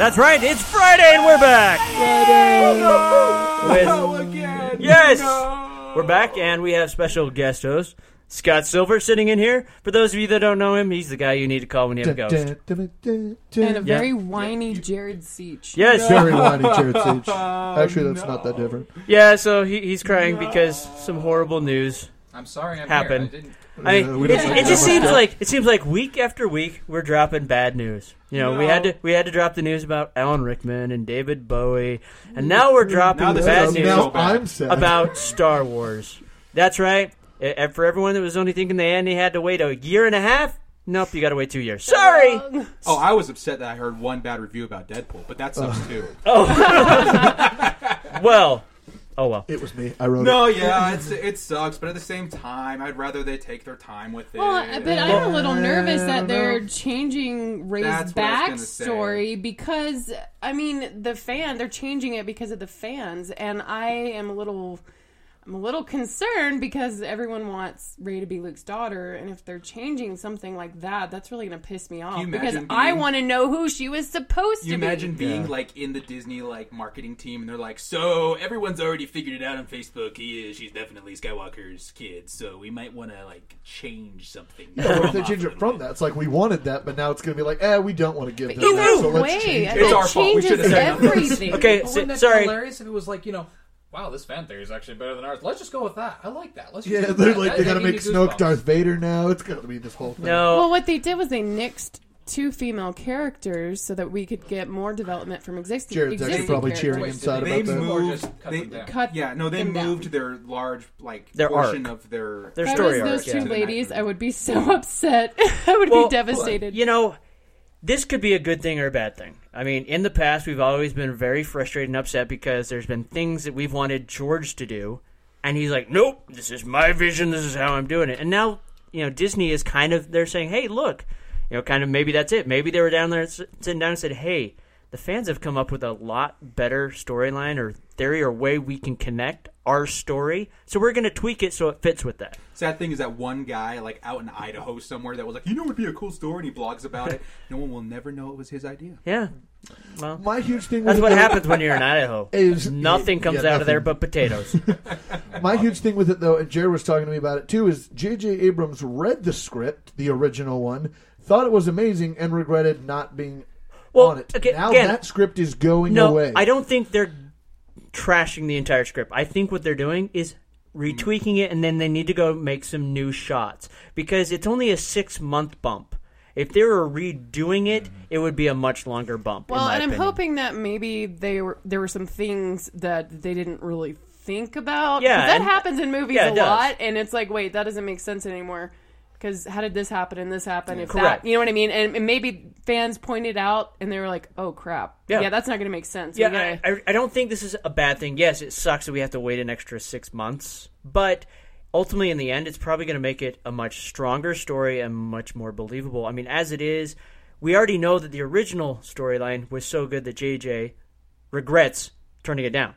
That's right, it's Friday and we're back. With- Yes, we're back and we have special guest host Scott Silver sitting in here. For those of you that don't know him, he's the guy you need to call when you have a ghost. And a Yeah. very whiny Jared Seach. Yes, Very whiny Jared Siege. Actually, that's not that different. yeah. So he, he's crying because some horrible news I'm sorry I'm happened. here. I didn't. I mean, we it, it just seems like it seems like week after week we're dropping bad news. You know, we had to we had to drop the news about Alan Rickman and David Bowie, and now we're mm, dropping Now the bad is news now so. I'm sad. about Star Wars. That's right. And for everyone that was only thinking they only had to wait a year and a half, nope, you got to wait two years. Sorry. Oh, I was upset that I heard one bad review about Deadpool, but that sucks oh. too. Oh. well, oh well. It was me. I wrote No, it. yeah, it's, it sucks, but at the same time, I'd rather they take their time with it. Well, but I'm a little nervous that they're changing Rey's That's what I was gonna backstory because I mean the fan they're changing it because of the fans, and I am a little. I'm a little concerned because everyone wants Rey to be Luke's daughter, and if they're changing something like that, that's really going to piss me off because imagine I want to know who she was supposed to be. Can you imagine be. being like in the Disney like marketing team, and they're like, "So everyone's already figured it out on Facebook. He is, she's definitely Skywalker's kid. So we might want to like change something." Yeah, what if they change it from that? It's like we wanted that, but now it's going to be like, eh, we don't want to give them Either that, so let's way, change that it. It's our fault. We should've said nothing. everything. Okay, But so, sorry. hilarious if it was like, you know, wow, this fan theory is actually better than ours. Let's just go with that. I like that. Let's just Yeah, do they're that. like That- they that got to gave make me Snoke goosebumps. Darth Vader now. It's going to be this whole thing. No. Well, what they did was they nixed two female characters so that we could get more development from existing. Jared's actually existing probably characters. cheering Wait, inside They about that. Or moved. just cut they, them down. Cut yeah, no, they them down. moved their large like Their portion arc. of their Their If I story was arc, those yeah. two To ladies, I would be so upset. I would Well, be devastated. You know, this could be a good thing or a bad thing. I mean, in the past, we've always been very frustrated and upset because there's been things that we've wanted George to do, and he's like, "Nope, this is my vision. This is how I'm doing it." And now, you know, Disney is kind of they're saying, "Hey, look, you know, kind of maybe that's it. Maybe they were down there sitting down and said, "Hey." The fans have come up with a lot better storyline or theory or way we can connect our story. So we're going to tweak it so it fits with that. Sad thing is that one guy, like out in Idaho somewhere, that was like, you know, what would be a cool story, and he blogs about it. No one will never know it was his idea. Yeah. Well, My huge thing that's with what it, happens when you're in Idaho. Is- nothing comes yeah, out of there but potatoes. My huge thing with it, though, and Jared was talking to me about it too, is J.J. Abrams read the script, the original one, thought it was amazing, and regretted not being Well, on it. okay, now again- that script is going no, away. I don't think they're trashing the entire script. I think what they're doing is retweaking it, and then they need to go make some new shots because it's only a six month bump. If they were redoing it, it would be a much longer bump. well, and I'm hoping that maybe they were there were some things that they didn't really think about. Yeah, that and- happens in movies yeah, a lot, and it's like, wait, that doesn't make sense anymore. Because how did this happen and this happen? If Correct. that, you know what I mean? And, and maybe fans pointed out and they were like, "Oh crap, Yeah. yeah, that's not going to make sense." Yeah, gotta- I, I, I don't think this is a bad thing. Yes, it sucks that we have to wait an extra six months, but ultimately, in the end, it's probably going to make it a much stronger story and much more believable. I mean, as it is, we already know that the original storyline was so good that JJ regrets turning it down.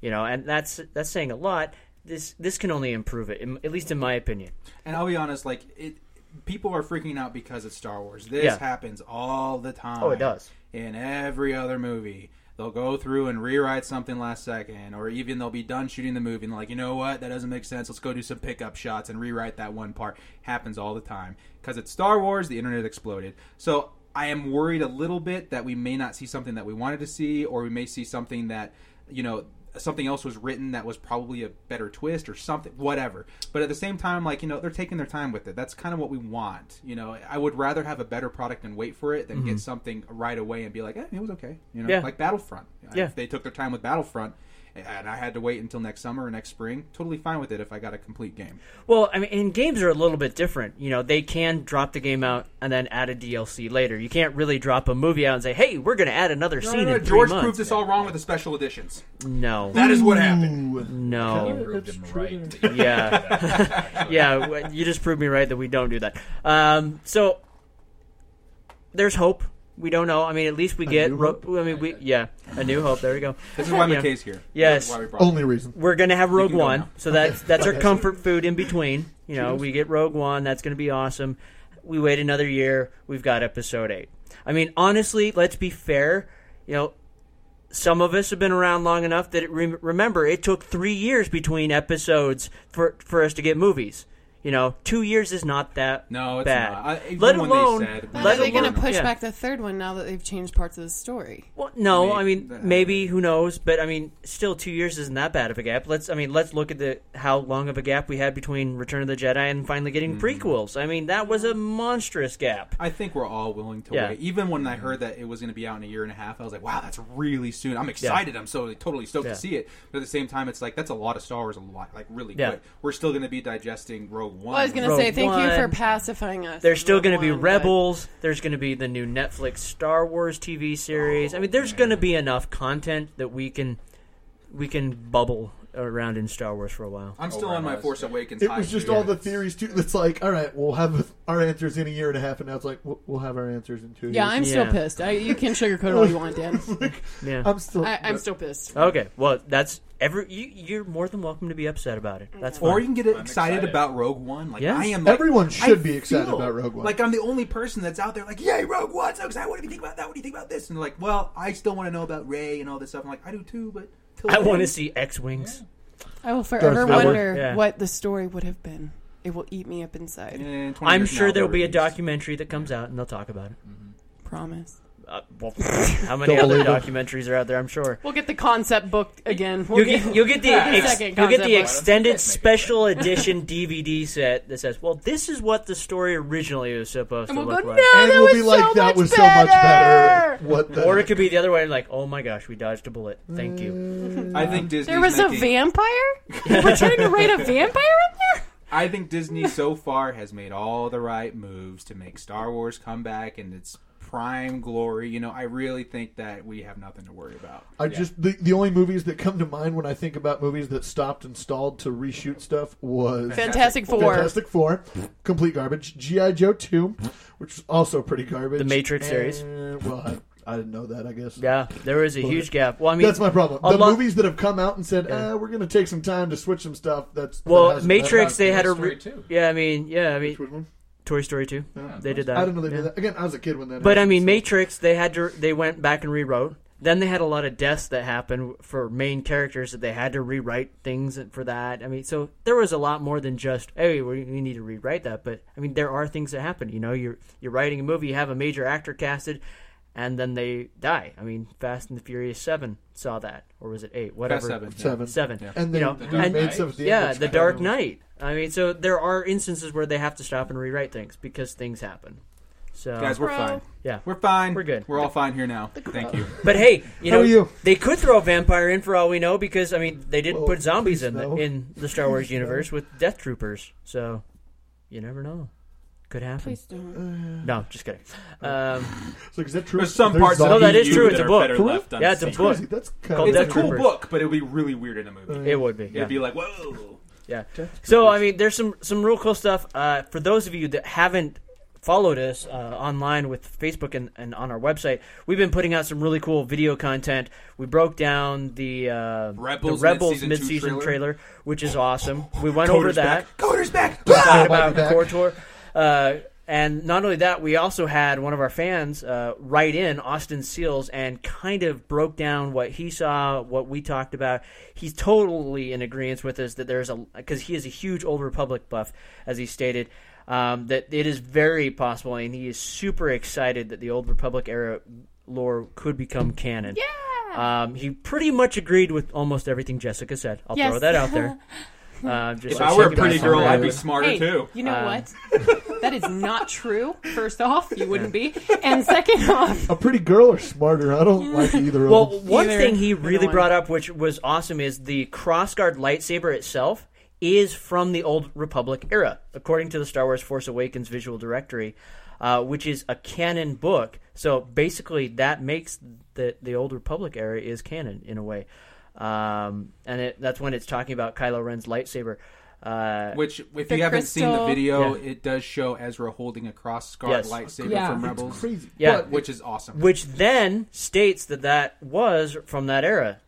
You know, and that's that's saying a lot. This this can only improve it, at least in my opinion. And I'll be honest, like it, people are freaking out because it's Star Wars. This Yeah. happens all the time. Oh, it does. in every other movie. they'll go through and rewrite something last second, or even they'll be done shooting the movie and like, you know what, that doesn't make sense. Let's go do some pickup shots and rewrite that one part. Happens all the time because it's Star Wars. The internet exploded. So I am worried a little bit that we may not see something that we wanted to see, or we may see something that you know something else was written that was probably a better twist or something whatever but at the same time like you know they're taking their time with it that's kind of what we want you know i would rather have a better product and wait for it than get Mhm. something right away and be like eh, it was okay you know Yeah. like battlefront Yeah. if they took their time with battlefront and i had to wait until next summer or next spring totally fine with it if i got a complete game Well, I mean, and games are a little bit different. You know, they can drop the game out and then add a DLC later. You can't really drop a movie out and say, "Hey, we're going to add another No, scene no, no, in three george months." proved this all wrong with the special editions No, that is what happened No, He right. yeah, yeah. You just proved me right that we don't do that. Um, so there's hope. We don't know. I mean, at least we A get. new Ro- I mean, we yeah, a new hope. There we go. This is why Yeah. McKay's here. Yes, why we brought Only reason. we're gonna have Rogue go One, now. so that's that's our comfort food in between. You know, we get Rogue One. That's gonna be awesome. We wait another year. We've got Episode Eight. I mean, honestly, let's be fair. You know, some of us have been around long enough that it re- remember it took three years between episodes for for us to get movies. You know, two years is not that No, it's bad. not. I- even let when they alone, said- But let are they going to push yeah. back the third one now that they've changed parts of the story? Well, no, I Maybe- mean maybe who knows, but I mean still two years isn't that bad of a gap. Let's I mean let's look at the how long of a gap we had between Return of the Jedi and finally getting mm-hmm. prequels. I mean that was a monstrous gap. I think we're all willing to Yeah. wait. Even when I heard that it was going to be out in a year and a half, I was like, "Wow, that's really soon." I'm excited. I'm so totally stoked Yeah. to see it. But at the same time, it's like that's a lot of Star Wars, a lot, like really Yeah. quick. We're still going to be digesting Rogue One. Well, I was going to Rogue say thank you for One. pacifying us. There's still Rogue going to be One, but- Rebels. There's going to be the new Netflix Star Wars TV series. I mean, there's oh, going to be enough content that we can we can bubble around in Star Wars for a while. I'm still on my Force Awakens. It was just too. all the theories too. It's like, all right, we'll have our answers in a year and a half, and now it's like we'll, we'll have our answers in two Yeah, years. I'm still Yeah. pissed. I, you can sugarcoat all you want, Dan. Yeah. I'm still. I, I'm still pissed. Okay, well that's every you, you're more than welcome to be upset about it. That's fine. Or you can get excited, excited. about Rogue One. Like Yes. I am. Like, Everyone should I be excited feel about Rogue One. Like I'm the only person that's out there. Like, yay, Rogue One! So excited. What do you think about that? What do you think about this? And like, well, I still want to know about Rey and all this stuff. I'm like, I do too, but till I want to see X wings. I will oh, forever Vader. wonder Yeah. what the story would have been. It will eat me up inside. In 20 I'm sure there'll be a documentary that comes out and they'll talk about it. Promise. Uh, well, how many Don't other believe it. documentaries are out there? I'm sure. We'll get the concept book again. We'll You'll get, you'll get the ex- you'll get the concept book. extended special edition DVD set that says, "Well, this is what the story originally was supposed And to we'll look go, like." no, and that we'll was be like, so that was better. so much better. What the? Or it could be the other way, like, "Oh my gosh, we dodged a bullet. Thank you." I think Disney. There was a vampire? We're trying to write a vampire in there? I think Disney so far has made all the right moves to make Star Wars come back and its prime glory. You know, I really think that we have nothing to worry about. I just the, the only movies that come to mind when I think about movies that stopped and stalled to reshoot stuff was Fantastic Four. Fantastic Four, complete garbage. GI Joe two, which was also pretty garbage. The Matrix series. Well, I, I didn't know that. I guess. Yeah, there is was a huge gap. Well, I mean, that's my problem. The lot- movies that have come out and said, eh, "We're going to take some time to switch some stuff." That's Well, hasn't- Matrix, they had a. Story Re- two. yeah, I mean, yeah, I mean, Which one? Toy Story two. Ah, they did that. I didn't know they yeah. did that. Again, I was a kid when that. But I mean, so- Matrix, they had to, they went back and rewrote. Then they had a lot of deaths that happened for main characters that they had to rewrite things for that. I mean, so there was a lot more than just hey, we we need to rewrite that. But I mean, there are things that happen. You know, you're you're writing a movie, you have a major actor casted, and then they die. I mean, Fast and the Furious Seven saw that, or was it eight? Whatever. Seven. yeah. Seven. Seven. Yeah. And you know, the Dark and- Knight. the yeah, the I Dark. Knight. I mean, so there are instances where they have to stop and rewrite things because things happen. So Guys, we're Bro. fine. yeah, We're fine. We're good. We're all fine here now. Thank you. But hey, you know you? they could throw a vampire in for all we know because I mean they didn't Well, put zombies please in the, no. in the Star Wars Please no. universe with Death Troopers. So you never know. Could happen. Please don't. No, just kidding. Um, So is that true? There's some parts zombies- No, that is EU true. It's that a are book. better left Yeah, it's a unseen. book. Crazy. That's kind Called of It's a Death cool Troopers. book, but it would be really weird in a movie. it would be. Yeah. It'd be like, whoa. Yeah. So I mean, there's some some real cool stuff. Uh, for those of you that haven't followed us uh, online with Facebook and, and on our website, we've been putting out some really cool video content. We broke down the uh, Rebels the Rebels mid-season two mid-season trailer. trailer, which is awesome. We went over Coder's that. back. Coder's back. We talked I'll be about back. Uh, and not only that, we also had one of our fans uh, write in Austin Seals and kind of broke down what he saw, what we talked about. He's totally in agreement with us that there's a because he is a huge Old Republic buff, as he stated. Um, that it is very possible, and he is super excited that the Old Republic era lore could become canon. Yeah. Um, he pretty much agreed with almost everything Jessica said. I'll Yes. throw that out there. Uh, just If so I were a pretty girl, I'd be smarter Hey, too. you know Um, what? that is not true. First off, you wouldn't be, and second off, A pretty girl or smarter? I don't like either of Well, them. one Either- thing he really brought up, which was awesome, is the crossguard lightsaber itself is from the Old Republic era, according to the Star Wars Force Awakens visual dictionary, uh, which is a canon book. So basically, that makes the the Old Republic era is canon in a way, um, and it, that's when it's talking about Kylo Ren's lightsaber. Uh, Which, if The you haven't seen the video, Yeah. it does show Ezra holding a crossguard Yes. lightsaber Yeah. from It's Rebels. Crazy. Yeah. But which is awesome. which then states that that was from that era.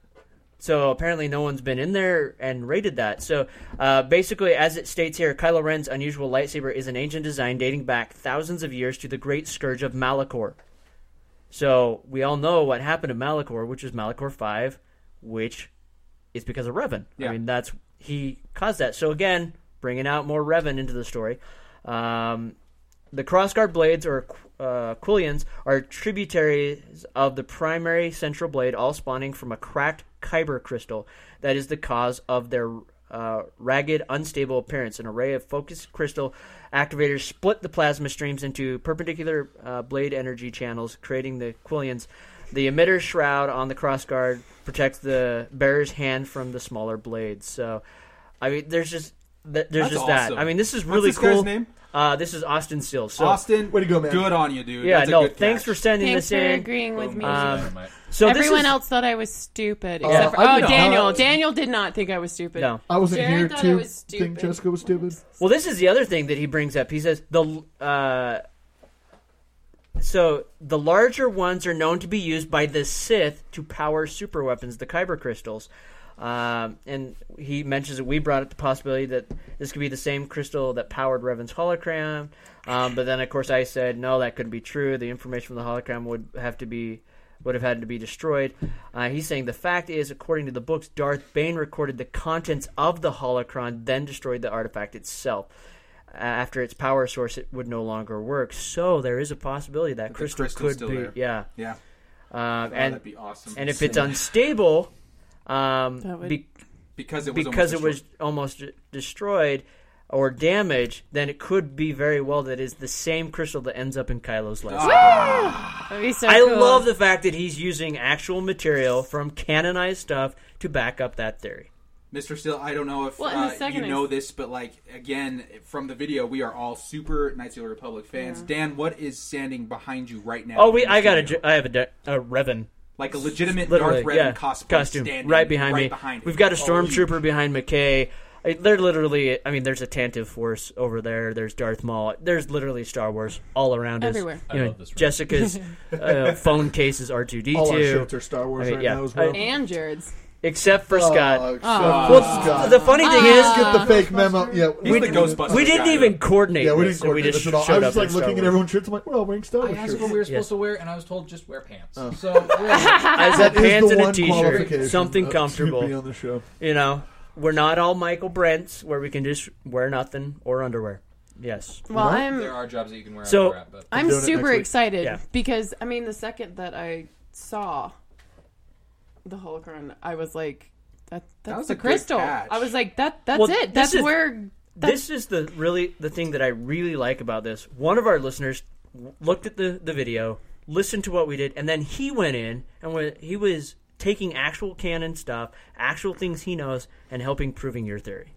So apparently, no one's been in there and rated that. So uh, basically, as it states here, Kylo Ren's unusual lightsaber is an ancient design dating back thousands of years to the Great Scourge of Malachor. So we all know what happened to Malachor, which is Malachor Five, which is because of Revan. Yeah. I mean, that's he caused that. So again, bringing out more Revan into the story. Um, the crossguard blades, or uh, quillons, are tributaries of the primary central blade, all spawning from a cracked kyber crystal that is the cause of their uh, ragged, unstable appearance. An array of focused crystal activators split the plasma streams into perpendicular uh, blade energy channels, creating the quillons. The emitter shroud on the crossguard protects the bearer's hand from the smaller blades. So, I mean, there's just th- there's That's just awesome. that. I mean, this is What's really this guy's cool. name? Uh, this is Austin Seals. So, Austin, Way to go, man. Good on you, dude. yeah, That's a no, good thanks catch. for sending thanks this for in. agreeing with me. Um, So this Everyone is- else thought I was stupid, Uh, except for oh Daniel. not. Daniel did not think I was stupid. No. I wasn't Jared here thought I to was think. Jessica was stupid. Well, this is the other thing that he brings up. He says the uh, so the larger ones are known to be used by the Sith to power super weapons, the Kyber crystals. Um, and he mentions that we brought up the possibility that this could be the same crystal that powered Revan's hologram. Um, but then, of course, I said no, that couldn't be true. The information from the hologram would have to be would have had to be destroyed. Uh, he's saying the fact is, according to the books, Darth Bane recorded the contents of the holocron, then destroyed the artifact itself. Uh, After its power source, it would no longer work. So there is a possibility that The crystal could still be, there. yeah. Yeah. Um, Oh, and that'd be awesome. and if it's unstable, um, would- be- because it was because it almost was almost destroyed or damaged, then it could be very well that is the same crystal that ends up in Kylo's lightsaber. That'd so I cool. love the fact that he's using actual material from canonized stuff to back up that theory. Mr. Steel, I don't know if Well, uh, you know is- this, but like again, from the video, we are all super Knights of the Republic fans. Dan, what is standing behind you right now? Oh, we I got a studio? ju- I have a, de- a Revan. like a legitimate Literally, Darth Revan yeah, costume, costume standing right behind right me. Behind it. We've got a Oh, stormtrooper behind McKay. I- They're literally. I mean, there's a Tantive Force over there. There's Darth Maul. There's literally Star Wars all around us. Everywhere. I You know, love this. Jessica's uh, phone case is R two D two. All our shirts are Star Wars I mean, right yeah. now as well. and Jared's. Except for Oh, Scott. except Aw. for Well, Scott. the funny thing Let's is, get the fake memo. Yeah, He's the Ghostbusters we didn't guy, even though. coordinate. Yeah, we didn't so coordinate we this just at all. showed I was up like in Star looking at Wars. everyone's shirts. I'm like, well, I'm wearing Star I Wars asked shirts. what we were supposed Yes. to wear, and I was told just wear pants. Oh. So really, I said That is pants the and a one t-shirt, something of- comfortable. To be on the show. You know, we're not all Michael Brents where we can just wear nothing or underwear. Yes. Well, What? I'm there are jobs that you can wear. So- underwear but I'm doing it super week. excited Yeah. because I mean the second that I saw the holocron, I was like, that that's was the a crystal. I was like, that that's Well, it. That's is- where This is the really the thing that I really like about this. One of our listeners looked at the the video, listened to what we did, and then he went in and wa- he was taking actual canon stuff, actual things he knows, and helping proving your theory,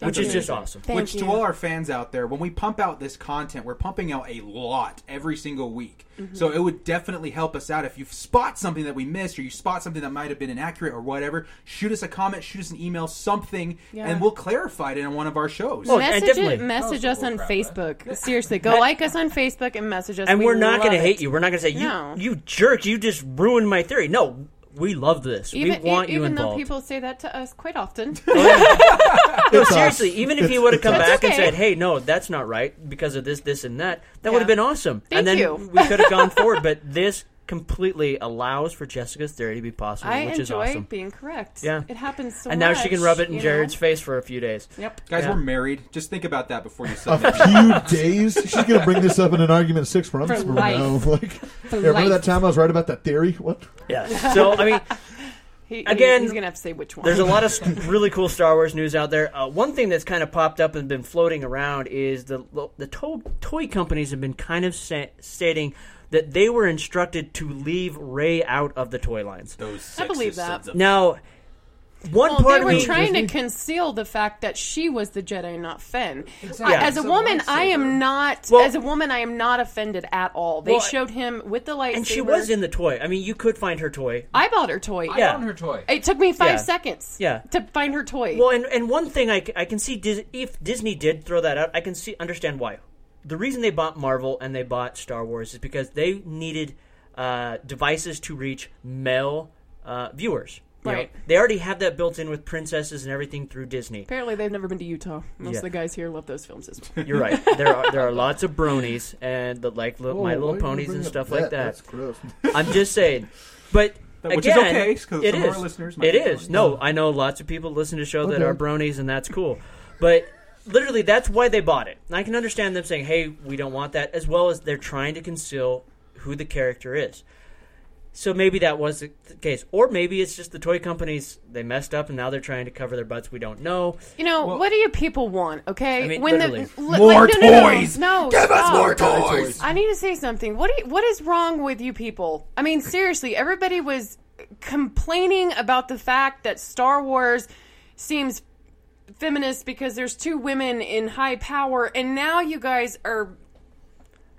which is just awesome. Thank Which you. to all our fans out there, when we pump out this content, we're pumping out a lot every single week. Mm-hmm. So it would definitely help us out if you spot something that we missed, or you spot something that might have been inaccurate, or whatever. Shoot us a comment, shoot us an email, something, Yeah. and we'll clarify it in one of our shows. Oh, message definitely. it, message us on Crap, Facebook. Seriously, go like us on Facebook and message us. And We we're not going to hate you. We're not going to say you No. you jerk. You just ruined my theory. No, we love this. Even, we want e- you even though people say that to us quite often. Oh, no, seriously, even if he would have come That's back and said, "Hey, no, that's not right because of this, this, and that," that would have been awesome, Thank and then you. we could have gone forward. But this completely allows for Jessica's theory to be possible, I which is enjoy awesome. being correct. Yeah. It happens so and now much. she can rub it in you Jared's know? face for a few days. Yep. Guys, Yeah. we're married. Just think about that before you say A few days. She's gonna bring this up in an argument six months from life. now. Like, For "Hey, remember life. that time I was right about that theory? What? Yeah. So I mean, He, Again, he's gonna have to say which one. There's a lot of really cool Star Wars news out there. Uh, one thing that's kind of popped up and been floating around is the the to- toy companies have been kind of sa- stating that they were instructed to leave Rey out of the toy lines. Those I believe that. sons of- Now, one well, part they were me, trying to mm-hmm. conceal the fact that she was the Jedi, not Finn. Exactly. I- as a It's a woman, I am not. Well- as a woman, I am not offended at all. They Well, showed him with the lightsaber. and she was in the toy. I mean, you could find her toy. I bought her toy. I Yeah. own her toy. It took me five Yeah. seconds. Yeah. To find her toy. Well, and, and one thing I, I can see Dis- if Disney did throw that out, I can see understand why. The reason they bought Marvel and they bought Star Wars is because they needed uh, devices to reach male uh, viewers. you know? Right. They already have that built in with princesses and everything through Disney. Apparently, they've never been to Utah. Most Yeah. of the guys here love those films as well. You're right. There are there are lots of bronies and the like li- Whoa, My Little Ponies and up stuff like that. That's gross. I'm just saying, but Which is okay okay, 'cause it some of our listeners might It be is. bronies. No, I know lots of people listen to show that are bronies, and that's cool. But literally, that's why they bought it. And I can understand them saying, "Hey, we don't want that," as well as they're trying to conceal who the character is. So maybe that was the the case, or maybe it's just the toy companies they messed up, and now they're trying to cover their butts. We don't know. You know, what do you people want? Okay, I mean, when literally. the li- More like, no, no, no, toys! No, Give us stop. more toys! I need to say something. What do you, what is wrong with you people? I mean, seriously, everybody was complaining about the fact that Star Wars seems feminist because there's two women in high power, and now you guys are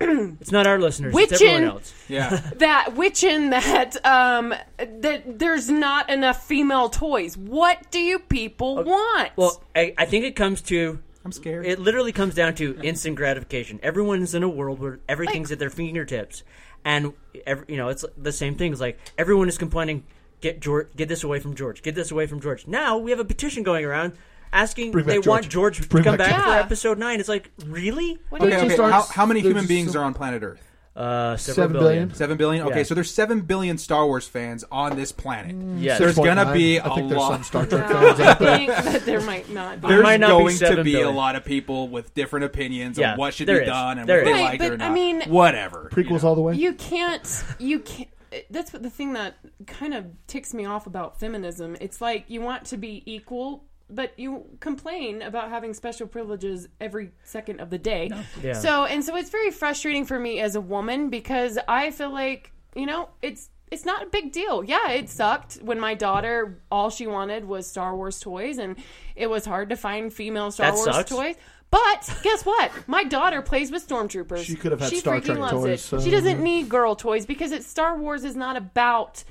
It's not our listeners; Which it's everyone else. Yeah. that witching that um that there's not enough female toys. What do you people want? Well, I, I think it comes to. I'm scared. It literally comes down to instant gratification. Everyone's in a world where everything's at their fingertips, and every, you know it's the same thing. It's like everyone is complaining, "Get George, get this away from George, get this away from George." Now we have a petition going around asking Bring back they want George. George Bring to come back back, for George. episode nine. It's like really? what Okay, you okay. just How, how many they're human just beings so- are on planet Earth? Uh, several Seven billion. billion? Seven billion. Okay, Yeah. so there's seven billion Star Wars fans on this planet. Yes. There's gonna 6.9. be I a think there's lot. some Star Trek No, fans out I there. think that there might not be. There's might not be going to seven be a billion. lot of people with different opinions Yeah, on what should be is. done and There what they is. Right, like but, or not. I mean- whatever. you Prequels know. all the way. You can't. You can't. That's what the thing that kind of ticks me off about feminism. It's like you want to be equal, but you complain about having special privileges every second of the day. Yeah. So and so, it's very frustrating for me as a woman because I feel like you know it's. It's not a big deal. Yeah, it sucked when my daughter all she wanted was Star Wars toys, and it was hard to find female Star That Wars sucks. toys. But guess what? My daughter plays with stormtroopers. She could have had she Star freaking Trek loves toys, it. so- She doesn't uh, need girl toys because it's Star Wars is not about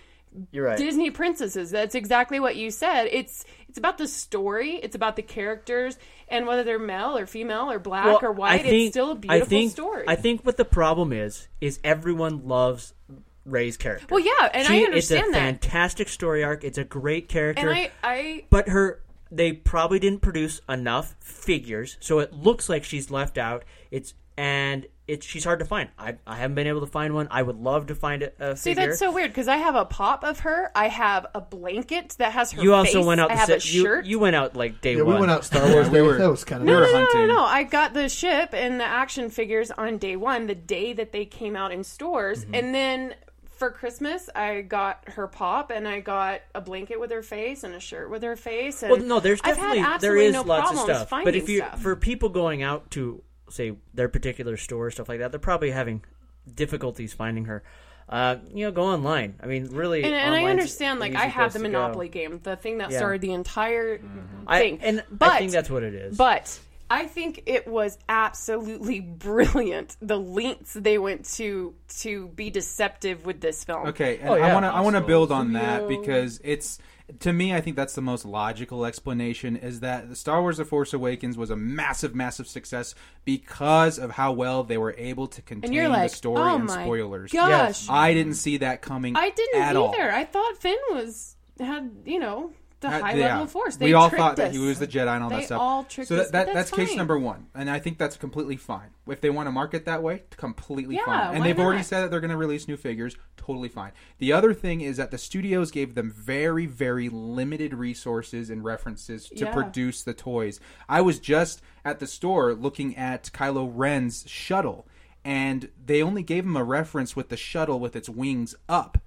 You're right. Disney princesses. That's exactly what you said. It's it's about the story. It's about the characters and whether they're male or female or black Well, or white. I think, it's still a beautiful I think, story. I think what the problem is is everyone loves Rey's character. Well, yeah, and I She- understand it's a that. fantastic story arc. It's a great character. and I I but her they probably didn't produce enough figures, so it looks like she's left out. It's and it's she's hard to find. I I haven't been able to find one. I would love to find a, a see figure. that's so weird because I have a pop of her. I have a blanket that has her. you also face. went out I have set. a shirt. You, you went out like day Yeah, one. we went out Star Wars. we were- that was kind of we no, no, no, hunting. no, no. I got the ship and the action figures on day one, the day that they came out in stores. Mm-hmm. And then for Christmas, I got her pop and I got a blanket with her face and a shirt with her face. And Well, no, there's I've had definitely there absolutely is no lots of stuff. But if you stuff. for people going out to say their particular store stuff like that, they're probably having difficulties finding her. Uh, you know, go online. I mean, really, and, and I understand, like I have the to go. Monopoly game, the thing that Yeah. started the entire I, thing. and but I think that's what it is. But I think it was absolutely brilliant the lengths they went to to be deceptive with this film. Okay, and Oh, yeah, I want to I want to build on that because it's to me, I think that's the most logical explanation. Is that the Star Wars: The Force Awakens was a massive, massive success because of how well they were able to contain like, the story "Oh and spoilers. gosh." Yes. I didn't see that coming. I didn't at all. either. I thought Finn was had you know the Uh, high yeah. level of force. They we all thought that he was the Jedi and all They that stuff. all tricked so us, that, that that's, that's case number one, and I think that's completely fine. If they want to market that way, completely Yeah, fine. And they've already said that they're going to release new figures, totally fine. The other thing is that the studios gave them very, very limited resources and references to Yeah. produce the toys. I was just at the store looking at Kylo Ren's shuttle, and they only gave him a reference with the shuttle with its wings up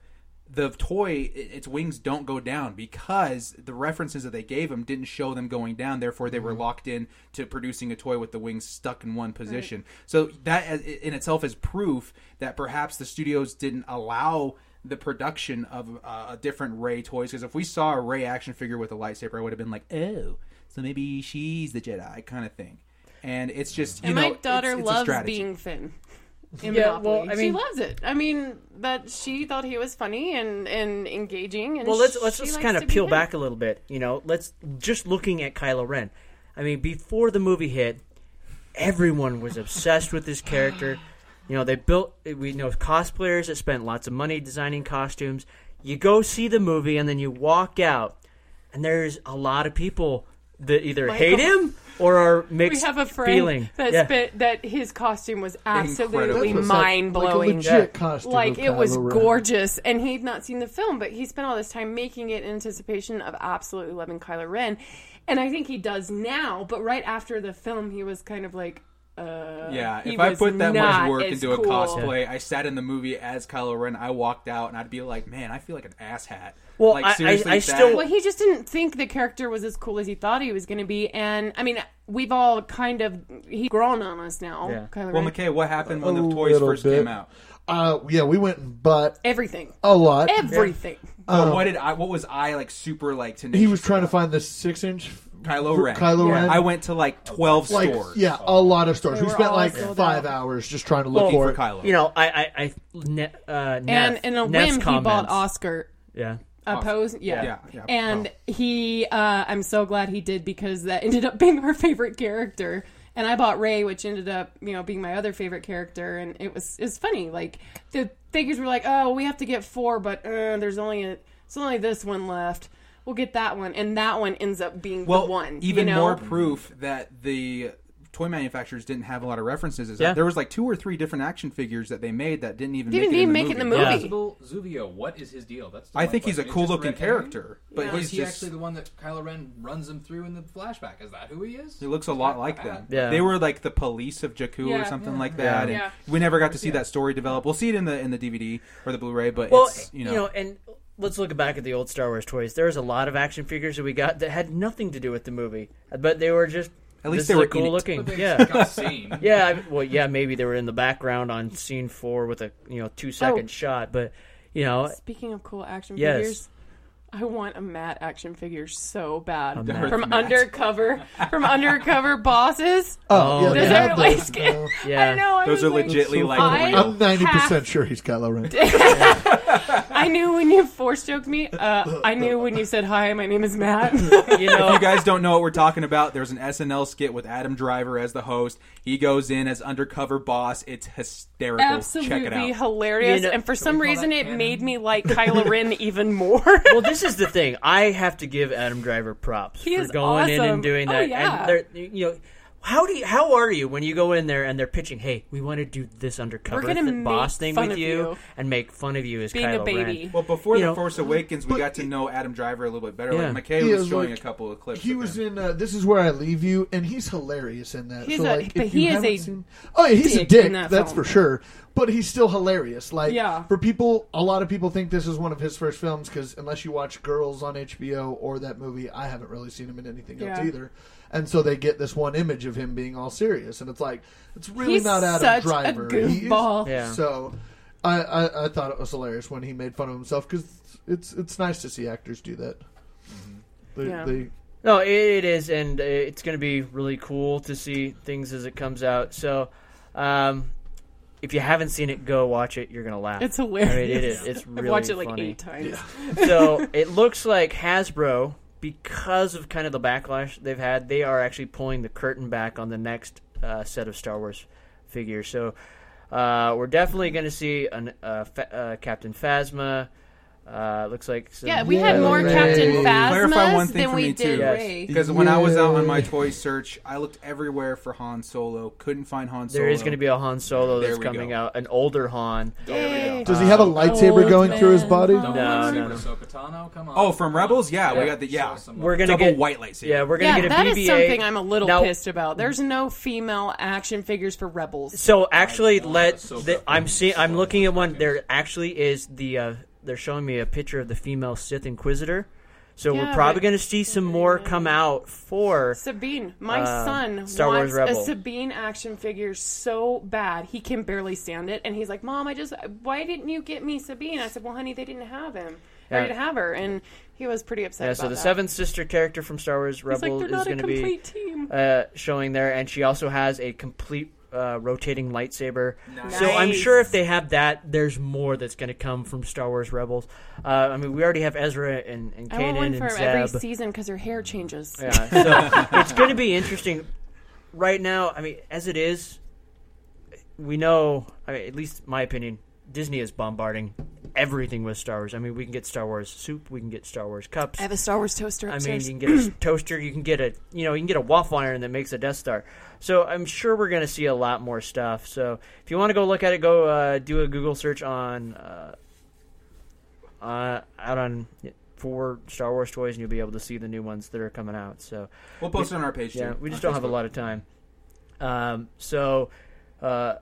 the toy its wings don't go down because the references that they gave him didn't show them going down. Therefore they were locked in to producing a toy with the wings stuck in one position. So that in itself is proof that perhaps the studios didn't allow the production of uh, a different Rey toys. Because if we saw a Rey action figure with a lightsaber i would have been like oh so maybe she's the jedi kind of thing. And it's just you And know my daughter it's, it's loves strategy. being Finn. In Yeah, Monopoly. well, I mean, she loves it. I mean, that she thought he was funny and, and engaging. And Well, let's let's just kind of peel back a little bit. You know, let's just looking at Kylo Ren. I mean, before the movie hit, everyone was obsessed with this character. You know, they built we know cosplayers that spent lots of money designing costumes. You go see the movie and then you walk out, and there's a lot of people that either hate him or are mixed We have a friend feeling. that Yeah. spit, that his costume was absolutely That's what's like- mind blowing. Like a legit costume. like of it was Ren. gorgeous and he'd not seen the film but he spent all this time making it in anticipation of absolutely loving Kylo Ren and I think he does now but right after the film he was kind of like uh Yeah, if I put that much work as into a cosplay, I sat in the movie as Kylo Ren, I walked out and I'd be like, man, I feel like an asshat. Well, like, I- I- seriously, I that- still- well he just didn't think the character was as cool as he thought he was going to be and I mean we've all kind of he's grown on us now Yeah. Kylo Well, Ren. McKay, what happened when A the toys first bit. came out? Uh, yeah, we went and bought everything a lot. everything Well, what did I? What was I like? Super like tenacious. He was trying to find the six inch Kylo Ren. Kylo Yeah. Ren. I went to like twelve like stores. yeah, a lot of stores. They We were spent all like sold five out. hours just trying to look looking for for it. Kylo. You know, I I, I ne, uh, Neff, and in a Neff's whim he bought comments. Oscar Yeah. a pose yeah. Yeah, yeah. and he uh i'm so glad he did because that ended up being our favorite character and i bought Rey which ended up you know being my other favorite character and it was it was funny like the figures were like oh we have to get four but uh, there's only a there's only this one left we'll get that one and that one ends up being well, the one even you know? more proof that the toy manufacturers didn't have a lot of references. Is that there was like two or three different action figures that they made that didn't even Didn't make, it, even in make the it in movie. the movie. Constable Zuvio, what is his deal? That's I think he's a cool looking red herring? character, but Or is he's he just actually the one that Kylo Ren runs him through in the flashback? Is that who he is? He looks a lot like them. Yeah. They were like the police of Jakku or something Yeah. like Yeah. that. And Yeah. we never got to see that story develop. We'll see it in the in the DVD or the Blu-ray, but Well, it's you know, and let's look back at the old Star Wars toys. There was a lot of action figures that we got that had nothing to do with the movie, but they were just At least they were cool looking. But Yeah, seen. yeah. I- Well, yeah. Maybe they were in the background on scene four with a you know two second Oh. shot, but you know, speaking of cool action Yes. figures I want a Matt action figure so bad Matt. from Matt. undercover from undercover bosses. Oh, oh yeah, Oh, they Does yeah. have everybody those skin? Yeah. I know. Those was are like, legitly so like I- real. I'm ninety percent have- sure he's Kylo Ren. I knew when you force joked me. Uh, I knew when you said hi. My name is Matt. you If you guys don't know what we're talking about, there's an SNL skit with Adam Driver as the host. He goes in as undercover boss. It's hysterical. Check it Absolutely out. hilarious. You know- and for some reason, it canon? made me like Kylo Ren even more. well, this is the thing. I have to give Adam Driver props He for is going in and doing Oh, that. yeah. And they're, you know, how do you, how are you when you go in there and they're pitching? Hey, we want to do this undercover We're gonna th- boss make thing fun with of you, you. and make fun of you as Being a baby. Ren. Well, before You The know, Force Awakens, we got to know Adam Driver a little bit better. Yeah. Like McKay He was showing like- a couple of clips. He of was him. in uh, "This Is Where I Leave You," and he's hilarious in that. He's so, a- like, but he is a seen- oh yeah, he's a dick dick. that That's film. for sure. But he's still hilarious. Like Yeah. for people, a lot of people think this is one of his first films because unless you watch Girls on HBO or that movie, I haven't really seen him in anything else either. And so they get this one image of him being all serious, and it's like it's really He's not Adam such a Driver. He is- goofball. Yeah. So I, I I thought it was hilarious when he made fun of himself because it's it's nice to see actors do that. They, Yeah. they No, it, it is, and uh, it's going to be really cool to see things as it comes out. So, um, if you haven't seen it, go watch it. You're gonna laugh. It's I mean, hilarious. it is. It's I've really watched it like funny. eight times. so it looks like Hasbro, because of kind of the backlash they've had, they are actually pulling the curtain back on the next uh, set of Star Wars figures. So uh, we're definitely going to see an, uh, fa- uh, Captain Phasma. Uh, looks like some Yeah, we had more Rey. Captain Clarify one Phasmas thing than for we me did too, Rey. because when I was out on my toy search, I looked everywhere for Han Solo. Couldn't find Han Solo. There is going to be a Han Solo There that's coming go. out, an older Han. Yay. Does he have a lightsaber Old going through his body? Han. No, no, no. Come on. Oh, from Rebels? Yeah, we got the yeah. We're gonna Double get white lightsaber. Yeah, we're gonna Yeah, get a that is BB-8. something I'm a little Now- pissed about. There's no female action figures for Rebels. So actually, let Ahsoka the, I'm seeing. I'm looking at one. There actually is the. Uh, they're showing me a picture of the female Sith Inquisitor. So Yeah, we're probably going to see some more come out for. Sabine, my Uh, son Star Wars wants Rebel. a Sabine action figure so bad he can barely stand it, and he's like, "Mom, I just why didn't you get me Sabine?" I said, "Well, honey, they didn't have him. They Yeah. didn't have her," and he was pretty upset. Yeah, so the that. seventh sister character from Star Wars Rebel like, is going to be team." uh, showing there, and she also has a complete uh, rotating lightsaber. Nice. So I'm sure if they have that, there's more that's going to come from Star Wars Rebels. Uh, I mean, we already have Ezra and, and I want one Kanan for and every season because her hair changes. Yeah, so it's going to be interesting. Right now, I mean, as it is, we know. I mean, at least my opinion, Disney is bombarding everything with Star Wars. I mean, we can get Star Wars soup, we can get Star Wars cups. I have a Star Wars toaster I mean, you can get a toaster, you can get a you know, you can get a waffle iron that makes a Death Star. So I'm sure we're going to see a lot more stuff. So if you want to go look at it, go uh, do a Google search on uh, uh, out on for Star Wars toys, and you'll be able to see the new ones that are coming out. So We'll post it on our page yeah, too. we just don't have a lot of time. Um, so, uh,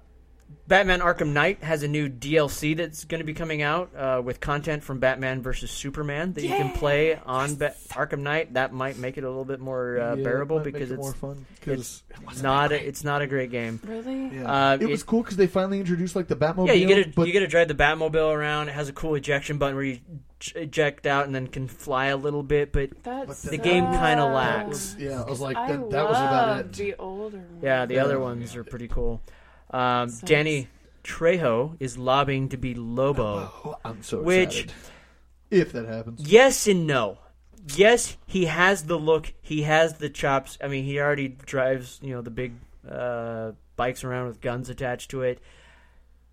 Batman Arkham Knight has a new DLC that's going to be coming out uh, with content from Batman versus Superman that you can play on Ba- Arkham Knight. That might make it a little bit more uh, Yeah, bearable might make because it it's more fun. 'cause it's not a, it's not a great game. really? Yeah. Uh, it was cool because they finally introduced like the Batmobile. Yeah, you get to but you get to drive the Batmobile around. It has a cool ejection button where you eject out and then can fly a little bit. But That's the game kinda lacks. was- yeah, I was like, I that, that was about it. The older one. Yeah, the Yeah. other ones are pretty cool. Um, Sucks. Danny Trejo is lobbying to be Lobo. Oh, I'm so Which- excited. If that happens. Yes and no. Yes, he has the look. He has the chops. I mean, he already drives, you know, the big uh, bikes around with guns attached to it.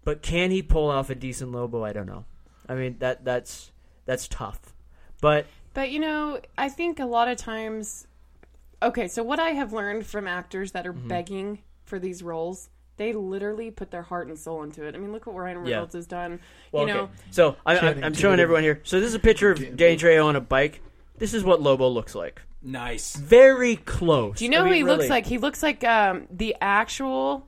But can he pull off a decent Lobo? I don't know. I mean, that that's that's tough. But But you know, I think a lot of times. Okay, so what I have learned from actors that are Mm-hmm. begging for these roles, they literally put their heart and soul into it. I mean, look what Ryan Yeah. Reynolds has done. well, you know, okay. So I, I, I'm showing everyone here. So this is a picture of Danny Trejo on a bike. This is what Lobo looks like. Nice. Very close. do you know I who mean, he really. looks like? He looks like um, the actual.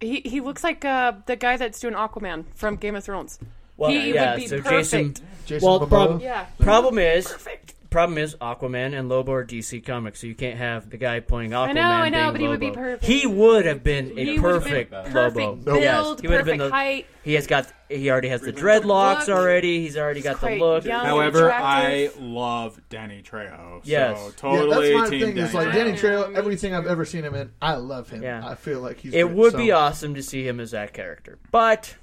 He he looks like uh, the guy that's doing Aquaman from Game of Thrones. Well, he yeah, would be so perfect. Jason. Jason Well, Momoa. prob- yeah, Problem is, perfect. Problem is Aquaman and Lobo are DC Comics, so you can't have the guy playing Aquaman. know, I know, being but he would be perfect. He would have been a He would've been perfect, perfect Lobo. build, yes, he would have been the. height. He has got. He already has the dreadlocks Look. already. He's already got the look. young. However, I love Danny Trejo. Yes. So Yeah, totally that's my team thing. Danny Is like Danny Trejo. Everything I've ever seen him in, I love him. Yeah. I feel like he's. It great, would so- be awesome to see him as that character, but,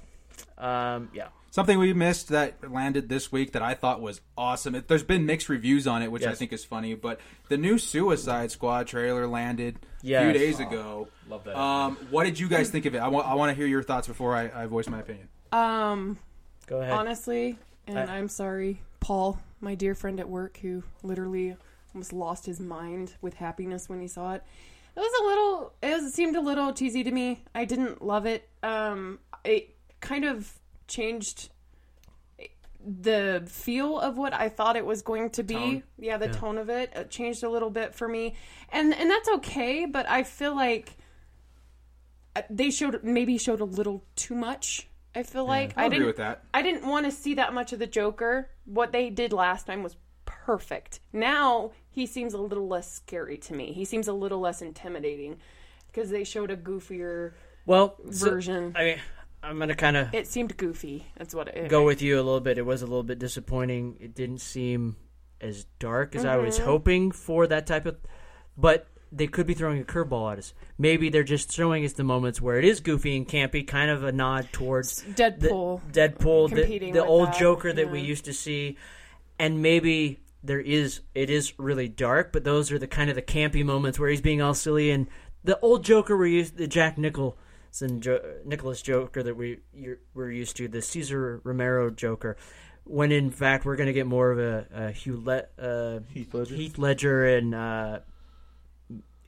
um, yeah. Something we missed that landed this week that I thought was awesome. It, there's been mixed reviews on it, which I think is funny. But the new Suicide Squad trailer landed a few days ago. Love that. Um, what did you guys think of it? I want I want to hear your thoughts before I, I voice my opinion. Um, Go ahead. honestly, and I- I'm sorry, Paul, my dear friend at work, who literally almost lost his mind with happiness when he saw it. It was a little. It, was, it seemed a little cheesy to me. I didn't love it. Um, it kind of changed the feel of what I thought it was going to be. Tone. Yeah, the tone of it, it changed a little bit for me, and and that's okay. But I feel like uh, they showed maybe showed a little too much. I feel like I I didn't with that. I didn't want to see that much of the Joker. What they did last time was perfect. Now he seems a little less scary to me. He seems a little less intimidating because they showed a goofier. well, so- version. I mean, I'm gonna kind of It seemed goofy. That's what it. go with you a little bit. It was a little bit disappointing. It didn't seem as dark as I was Mm-hmm. hoping for that type of. But they could be throwing a curveball at us. Maybe they're just showing us the moments where it is goofy and campy, kind of a nod towards Deadpool. the, Deadpool, the, competing the with old that, Joker that we yeah. used to see, and maybe there is it is really dark, but those are the kind of the campy moments where he's being all silly and the old Joker we're used the Jack Nicholson jo- Nicholas Joker that we you're, we're used to the Cesar Romero Joker. When in fact we're going to get more of a, a Hugh Le- uh, Heath Ledger. Heath Ledger and uh,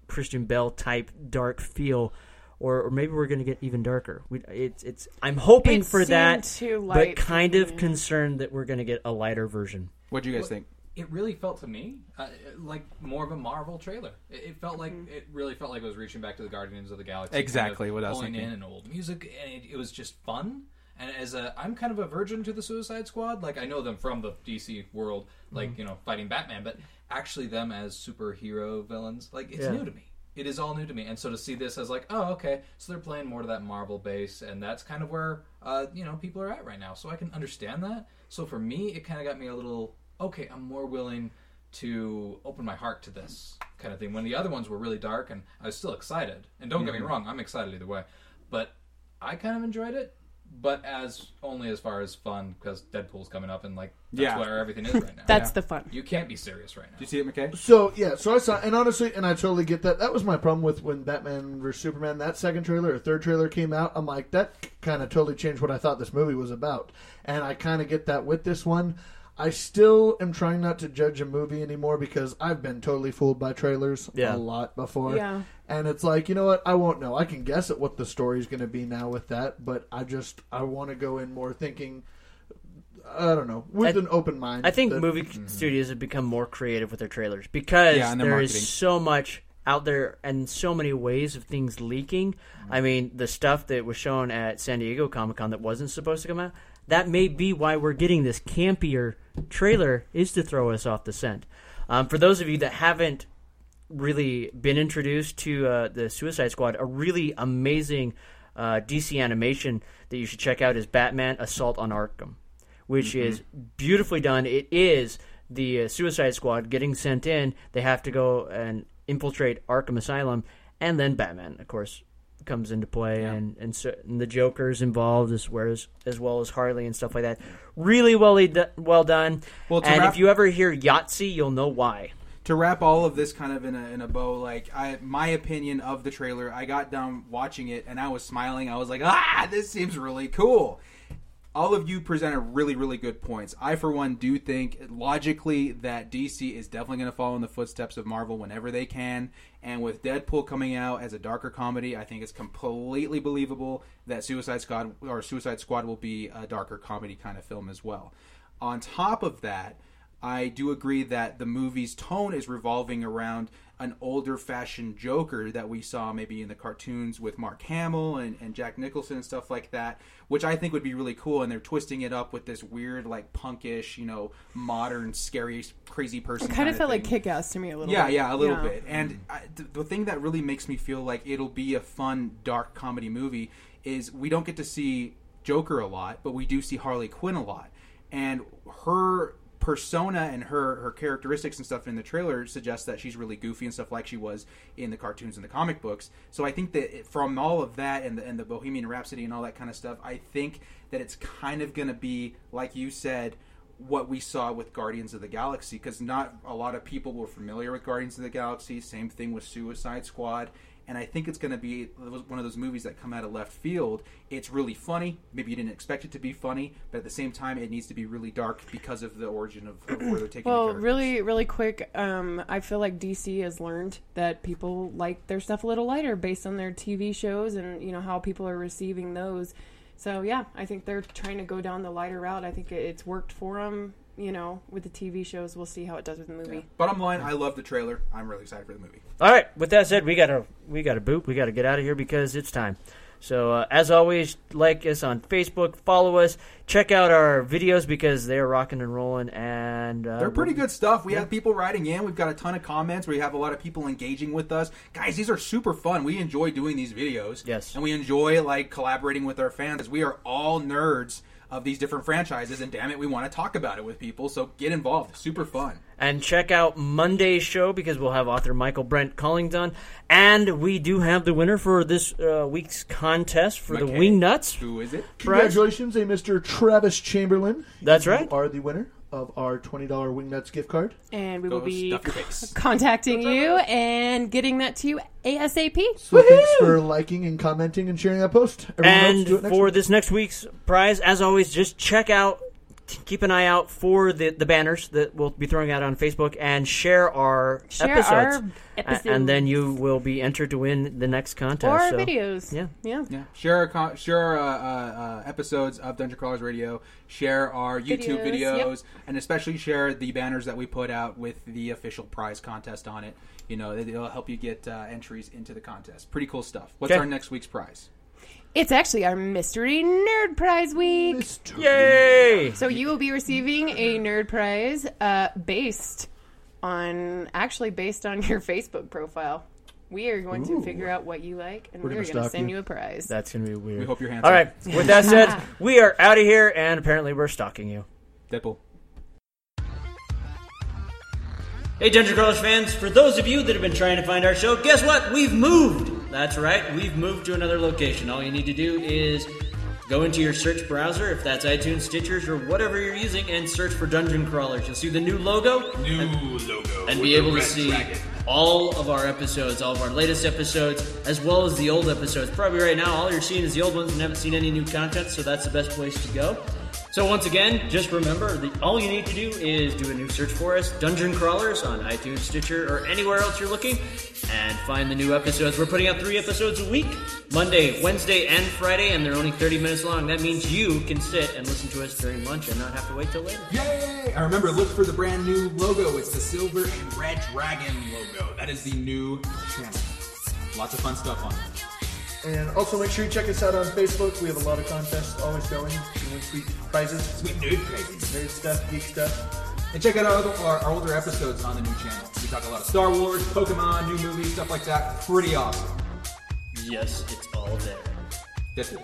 Christian Bale type dark feel, or, or maybe we're going to get even darker. We, it's it's. I'm hoping It for that, too but light for kind of concerned that we're going to get a lighter version. What do you guys What- think? It really felt to me uh, like more of a Marvel trailer. It, it felt like Mm-hmm. it really felt like it was reaching back to the Guardians of the Galaxy. Exactly kind of what I was pulling thinking. in and old music, and it, it was just fun. And as a, I'm kind of a virgin to the Suicide Squad. Like I know them from the DC world, like Mm-hmm. you know, fighting Batman, but actually them as superhero villains, like it's Yeah. new to me. It is all new to me, and so to see this as like, oh, okay, so they're playing more to that Marvel base, and that's kind of where uh, you know people are at right now. So I can understand that. So for me, it kind of got me a little okay. I'm more willing to open my heart to this kind of thing. When the other ones were really dark, and I was still excited. And don't get me Mhm. wrong, I'm excited either way. But I kind of enjoyed it, but as only as far as fun because Deadpool's coming up, and like that's Yeah. where everything is right now. That's the fun. You can't be serious right now. Do you see it, McKay? So yeah, so I saw, and honestly, and I totally get that. That was my problem with when Batman vs Superman that second trailer or third trailer came out. I'm like, that kind of totally changed what I thought this movie was about, and I kind of get that with this one. I still am trying not to judge a movie anymore because I've been totally fooled by trailers Yeah. a lot before. Yeah. And it's like, you know what? I won't know. I can guess at what the story's going to be now with that, but I just I want to go in more thinking I don't know, with I- an open mind. I think that- movie mm-hmm. studios have become more creative with their trailers because Yeah, and their there is so much out there and so many ways of things leaking. I mm-hmm. mean, the stuff that was shown at San Diego Comic Con that wasn't supposed to come out, that may be why we're getting this campier trailer is to throw us off the scent. Um, for those of you that haven't really been introduced to uh, the Suicide Squad, a really amazing uh, DC animation that you should check out is Batman Assault on Arkham, which is beautifully done. It is the uh, Suicide Squad getting sent in. They have to go and infiltrate Arkham Asylum, and then Batman, of course, comes into play, and and, so, and the Joker's involved as well as as well as Harley and stuff like that. Really well well done. Well, and wrap- if you ever hear Yahtzee, you'll know why. to wrap all of this kind of in a, in a bow, like I, my opinion of the trailer, I got done watching it and I was smiling. I was like, ah, this seems really cool. All of you presented really, really good points. I, for one, do think logically that DC is definitely going to follow in the footsteps of Marvel whenever they can. And with Deadpool coming out as a darker comedy, I think it's completely believable that Suicide Squad or Suicide Squad will be a darker comedy kind of film as well. On top of that, I do agree that the movie's tone is revolving around an older fashioned Joker that we saw maybe in the cartoons with Mark Hamill and, and Jack Nicholson and stuff like that, which I think would be really cool. And they're twisting it up with this weird, like punkish, you know, modern, scary, crazy person. It kind of felt thing. like kick ass to me a little Yeah, bit. yeah, a little Yeah. bit. And I, th- the thing that really makes me feel like it'll be a fun, dark comedy movie is we don't get to see Joker a lot, but we do see Harley Quinn a lot. And her persona and her her characteristics and stuff in the trailer suggests that she's really goofy and stuff like she was in the cartoons and the comic books. So I think that from all of that and the, and the Bohemian Rhapsody and all that kind of stuff, I think that it's kind of going to be like you said what we saw with Guardians of the Galaxy because not a lot of people were familiar with Guardians of the Galaxy. Same thing with Suicide Squad. And I think it's going to be one of those movies that come out of left field. It's really funny. Maybe you didn't expect it to be funny, but at the same time, it needs to be really dark because of the origin of, of where they're taking the Well, characters. really, really quick, um, I feel like DC has learned that people like their stuff a little lighter based on their TV shows and you know how people are receiving those. So yeah, I think they're trying to go down the lighter route. I think it's worked for them. You know, with the TV shows, we'll see how it does with the movie. Bottom line, I love the trailer. I'm really excited for the movie. All right. With that said, we gotta we gotta boot. We gotta get out of here because it's time. So uh, as always, like us on Facebook, follow us, check out our videos because they're rocking and rolling, and uh, They're pretty good stuff. We Yeah. have people writing in. We've got a ton of comments. We have a lot of people engaging with us. Guys, these are super fun. We enjoy doing these videos. Yes. And we enjoy like collaborating with our fans. We are all nerds of these different franchises, and damn it, we want to talk about it with people. So get involved. Super fun. And check out Monday's show because we'll have author Michael Brent Collington. And we do have the winner for this uh, week's contest for the Wingnuts. Who is it? Congratulations, a Mr. Travis Chamberlain. That's You right. are the winner of our $20 Wingnuts gift card. And we Go will be stuff your face. contacting you and getting that to you ASAP. So thanks for liking and commenting and sharing that post. Everyone else And do it next for week. this next week's prize, as always, just check out, keep an eye out for the, the banners that we'll be throwing out on Facebook and share our Share episodes. our A- And then you will be entered to win the next contest. Or our so- videos. Yeah. Yeah. Yeah, share our con- share our, uh, uh, uh, episodes of Dungeon Crawlers Radio. Share our YouTube Videos, videos, yep. and especially share the banners that we put out with the official prize contest on it. You know, it- it'll help you get uh, entries into the contest. Pretty cool stuff. What's Okay. our next week's prize? It's actually our Mystery Nerd Prize Week. Yay! So you will be receiving a nerd prize uh, based on actually based on your Facebook profile. We are going to figure out what you like, and We're we're, gonna going to stalk send you. you a prize. That's going to be weird. We hope you're handsome. All right. With that said, we are out of here, and apparently we're stalking you. Deadpool. Hey, Dungeon Crawlers fans, for those of you that have been trying to find our show, guess what? We've moved! That's right, we've moved to another location. All you need to do is go into your search browser, if that's iTunes, Stitchers, or whatever you're using, and search for Dungeon Crawlers. You'll see the new logo. New and, logo. And be able to see all of our episodes, all of our latest episodes, as well as the old episodes. Probably right now, all you're seeing is the old ones and haven't seen any new content, so that's the best place to go. So once again, just remember, that all you need to do is do a new search for us, Dungeon Crawlers, on iTunes, Stitcher, or anywhere else you're looking, and find the new episodes. We're putting out three episodes a week, Monday, Wednesday, and Friday, and they're only 30 minutes long. That means you can sit and listen to us during lunch and not have to wait till later. Yay! And remember, look for the brand new logo. It's the silver and red dragon logo. That is the new channel. Lots of fun stuff on it. And also make sure you check us out on Facebook. We have a lot of contests always going. You win sweet prizes. Sweet nerd prizes. Nerd stuff, geek stuff. And check out our, other- our, our older episodes on the new channel. We talk a lot of Star Wars, Pokemon, new movies, stuff like that. Pretty awesome. Yes, it's all there. That's it.